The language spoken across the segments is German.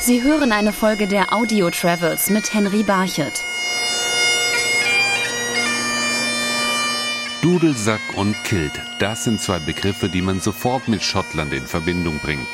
Sie hören eine Folge der Audio Travels mit Henry Barchet. Dudelsack und Kilt, das sind zwei Begriffe, die man sofort mit Schottland in Verbindung bringt.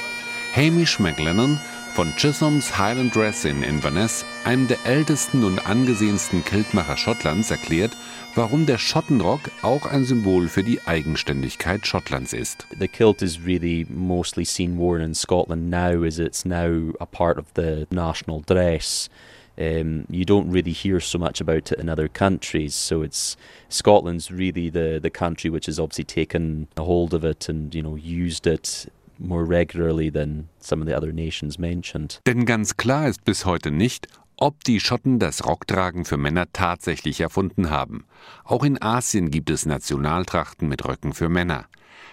Hamish McLennan von Chisholms Highland Dress in Inverness, einem der ältesten und angesehensten Kiltmacher Schottlands, erklärt, warum der Schottenrock auch ein Symbol für die Eigenständigkeit Schottlands ist. The kilt is really mostly seen worn in Scotland now as it's now a part of the national dress. Um, you don't really hear so much about it in other countries. So it's Scotland's really the the country which has obviously taken a hold of it and you know used it more regularly than some of the other nations mentioned. Denn ganz klar ist bis heute nicht, ob die Schotten das Rocktragen für Männer tatsächlich erfunden haben. Auch in Asien gibt es Nationaltrachten mit Röcken für Männer.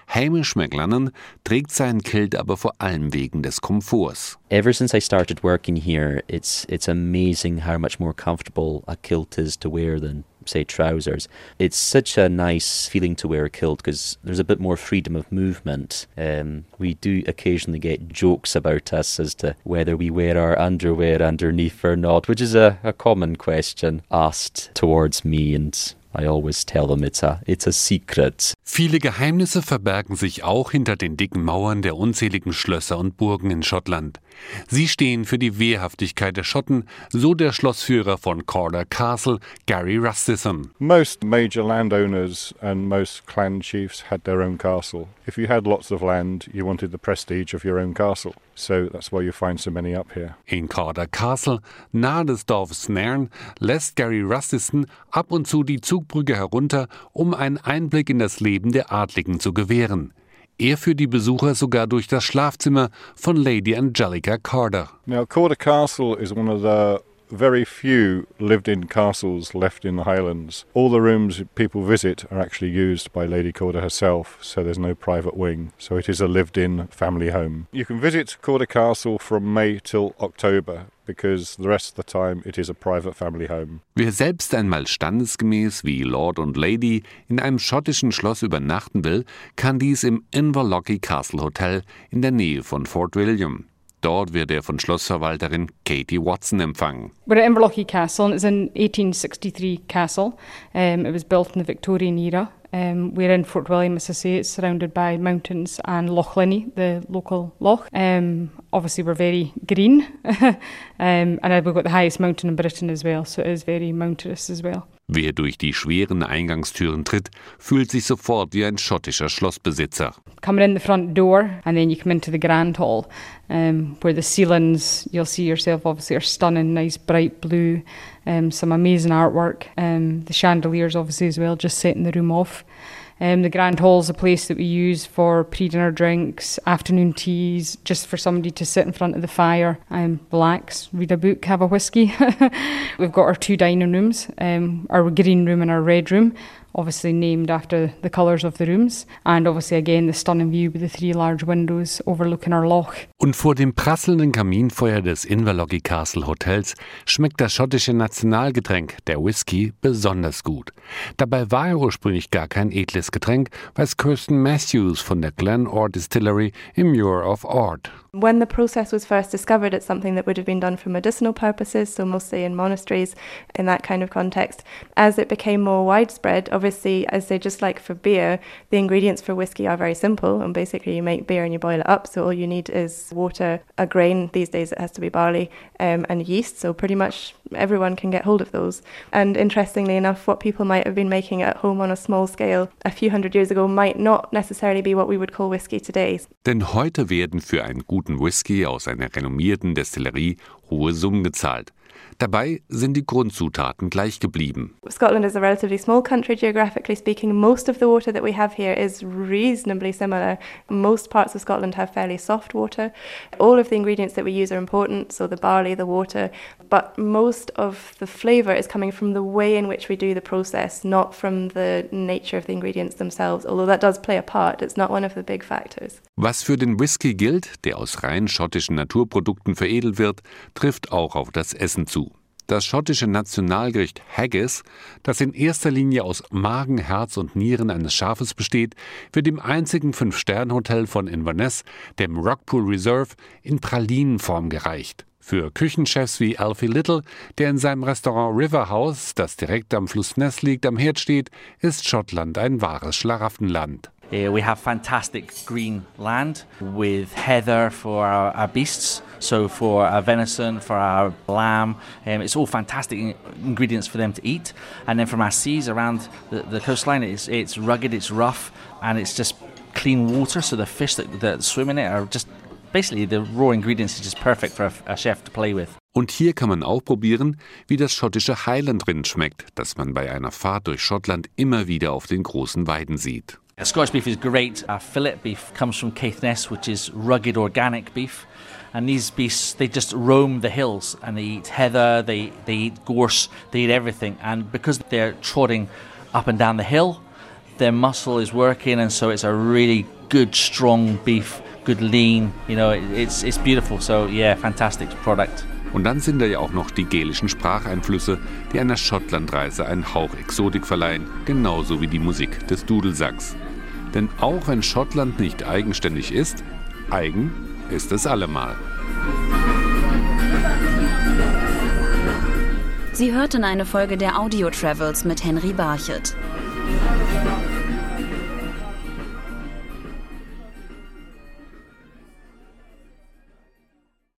Hamish McLennan trägt seinen Kilt aber vor allem wegen des Komforts. Ever since I started working here, it's it's amazing how much more comfortable a kilt is to wear than say trousers. It's such a nice feeling to wear a kilt because there's a bit more freedom of movement. Um, we do occasionally get jokes about us as to whether we wear our underwear underneath or not, which is a, a common question asked towards me and I always tell them it's a, it's a secret. Viele Geheimnisse verbergen sich auch hinter den dicken Mauern der unzähligen Schlösser und Burgen in Schottland. Sie stehen für die Wehrhaftigkeit der Schotten, so der Schlossführer von Calder Castle, Gary Rustison. Most major landowners and most clan chiefs had their own castle. If you had lots of land, you wanted the prestige of your own castle. So that's why you find so many up here. In Calder Castle, nahe des Dorfes Nairn, lässt Gary Rustison ab und zu die Zugbrücke herunter, um einen Einblick in das Leben der Adligen zu gewähren. Er führt die Besucher sogar durch das Schlafzimmer von Lady Angelica Carter. Now, Calder Castle is one of the very few lived in castles left in the Highlands. All the rooms people visit are actually used by Lady Calder herself, so there's no private wing. So it is a lived in family home. You can visit Calder Castle from May till October. Because the rest of the time it is a private family home. Wer selbst einmal standesgemäß wie Lord und Lady in einem schottischen Schloss übernachten will, kann dies im Inverlochy Castle Hotel in der Nähe von Fort William. Dort wird er von Schlossverwalterin Katie Watson empfangen. We're at Inverlochy Castle and it's an 1863 castle. Um, it was built in the Victorian era. Um, we're in Fort William, as I say, it's surrounded by mountains and Loch Linney, the local loch. Um, obviously, we're very green, um, and we've got the highest mountain in Britain as well, so it is very mountainous as well. Wer durch die schweren Eingangstüren tritt, fühlt sich sofort wie ein schottischer Schlossbesitzer. Coming in the front door, and then you come into the grand hall, um, where the ceilings, you'll see yourself obviously, are stunning, nice bright blue, um, some amazing artwork. Um, the chandeliers, obviously, as well, just setting the room off. Um, the Grand Hall is a place that we use for pre dinner drinks, afternoon teas, just for somebody to sit in front of the fire and relax, read a book, have a whiskey. We've got our two dining rooms, um, our green room and our red room, obviously named after the colours of the rooms, and obviously again the stunning view with the three large windows overlooking our loch. Und vor dem prasselnden Kaminfeuer des Inverlochy Castle Hotels schmeckt das schottische Nationalgetränk, der Whisky, besonders gut. Dabei war er ursprünglich gar kein edles Getränk, weiß Kirsten Matthews von der Glen Ord Distillery im Muir of Ord. When the process was first discovered, it's something that would have been done for medicinal purposes, so mostly in monasteries in that kind of context. As it became more widespread, obviously, I say just like for beer, the ingredients for whiskey are very simple, and basically you make beer and you boil it up. So all you need is water, a grain. These days it has to be barley, um, and yeast. So pretty much everyone can get hold of those. And interestingly enough, what people might have been making at home on a small scale a few hundred years ago might not necessarily be what we would call whiskey today. Denn heute werden für einen guten Whisky aus einer renommierten Destillerie hohe Summen gezahlt. Dabei sind die Grundzutaten gleich geblieben. Scotland is a relatively small country geographically speaking. Most of the water that we have here is reasonably similar. Most parts of Scotland have fairly soft water. All of the ingredients that we use are important, so the barley, the water, but most of the flavour is coming from the way in which we do the process, not from the nature of the ingredients themselves, although that does play a part. It's not one of the big factors. Was für den Whisky gilt, der aus rein schottischen Naturprodukten veredelt wird, trifft auch auf das Essen zu. Das schottische Nationalgericht Haggis, das in erster Linie aus Magen, Herz und Nieren eines Schafes besteht, wird im einzigen Fünf-Sterne-Hotel von Inverness, dem Rockpool Reserve, in Pralinenform gereicht. Für Küchenchefs wie Alfie Little, der in seinem Restaurant River House, das direkt am Fluss Ness liegt, am Herd steht, ist Schottland ein wahres Schlaraffenland. Uh, we have fantastic green land with heather for our, our beasts, so for our venison, for our lamb. Um, it's all fantastic ingredients for them to eat. And then from our seas around the, the coastline, it's, it's rugged, it's rough, and it's just clean water. So the fish that, that swim in it are just basically the raw ingredients is just perfect for a, a chef to play with. Und hier kann man auch probieren, wie das schottische Highland Rind schmeckt, das man bei einer Fahrt durch Schottland immer wieder auf den großen Weiden sieht. Scottish beef is great. Our fillet beef comes from Caithness, which is rugged organic beef. And these beasts, they just roam the hills and they eat heather, they, they eat gorse, they eat everything. And because they're trotting up and down the hill, their muscle is working, and so it's a really good, strong beef, good lean. You know, it's, it's beautiful. So, yeah, fantastic product. Und dann sind da ja auch noch die gälischen Spracheinflüsse, die einer Schottlandreise einen Hauch Exotik verleihen, genauso wie die Musik des Dudelsacks. Denn auch wenn Schottland nicht eigenständig ist, eigen ist es allemal. Sie hörten eine Folge der Audio Travels mit Henry Barchet.